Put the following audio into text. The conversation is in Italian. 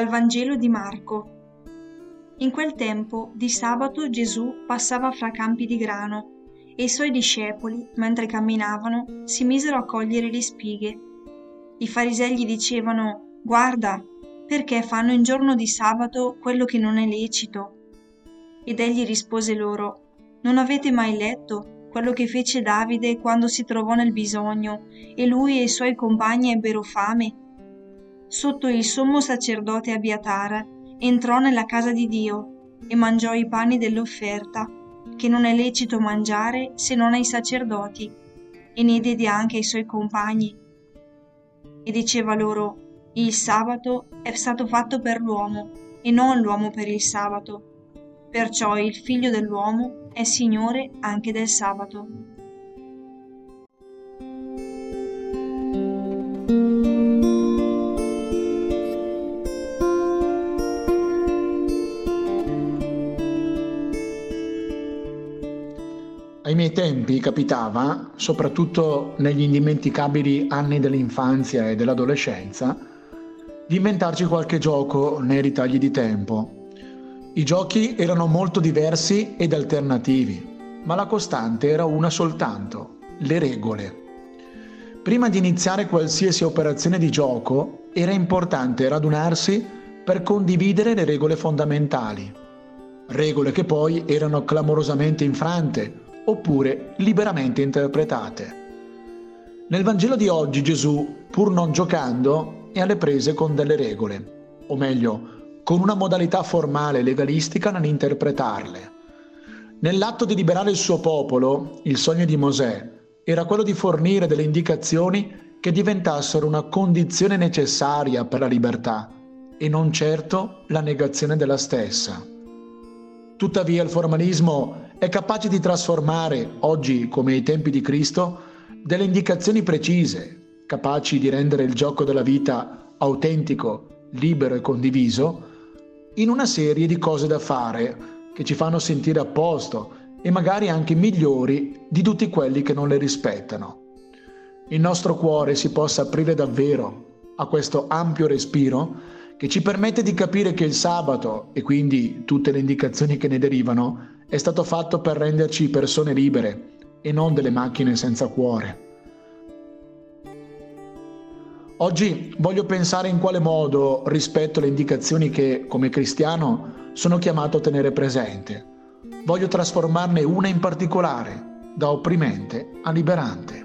Dal Vangelo di Marco. In quel tempo, di sabato, Gesù passava fra campi di grano e i suoi discepoli, mentre camminavano, si misero a cogliere le spighe. I farisei gli dicevano, guarda, perché fanno in giorno di sabato quello che non è lecito? Ed egli rispose loro, non avete mai letto quello che fece Davide quando si trovò nel bisogno e lui e i suoi compagni ebbero fame? Sotto il sommo sacerdote Abiatara, entrò nella casa di Dio e mangiò i pani dell'offerta, che non è lecito mangiare se non ai sacerdoti, e ne diede anche ai suoi compagni. E diceva loro, il sabato è stato fatto per l'uomo, e non l'uomo per il sabato. Perciò il figlio dell'uomo è Signore anche del sabato. Ai miei tempi capitava, soprattutto negli indimenticabili anni dell'infanzia e dell'adolescenza, di inventarci qualche gioco nei ritagli di tempo. I giochi erano molto diversi ed alternativi, ma la costante era una soltanto, le regole. Prima di iniziare qualsiasi operazione di gioco era importante radunarsi per condividere le regole fondamentali, regole che poi erano clamorosamente infrante oppure liberamente interpretate. Nel Vangelo di oggi Gesù, pur non giocando, è alle prese con delle regole, o meglio, con una modalità formale legalistica nell'interpretarle. Nell'atto di liberare il suo popolo, il sogno di Mosè era quello di fornire delle indicazioni che diventassero una condizione necessaria per la libertà e non certo la negazione della stessa. Tuttavia il formalismo è capace di trasformare, oggi come ai tempi di Cristo, delle indicazioni precise, capaci di rendere il gioco della vita autentico, libero e condiviso, in una serie di cose da fare che ci fanno sentire a posto e magari anche migliori di tutti quelli che non le rispettano. Il nostro cuore si possa aprire davvero a questo ampio respiro che ci permette di capire che il sabato, e quindi tutte le indicazioni che ne derivano, è stato fatto per renderci persone libere e non delle macchine senza cuore. Oggi voglio pensare in quale modo, rispetto alle indicazioni che, come cristiano, sono chiamato a tenere presente, voglio trasformarne una in particolare, da opprimente a liberante.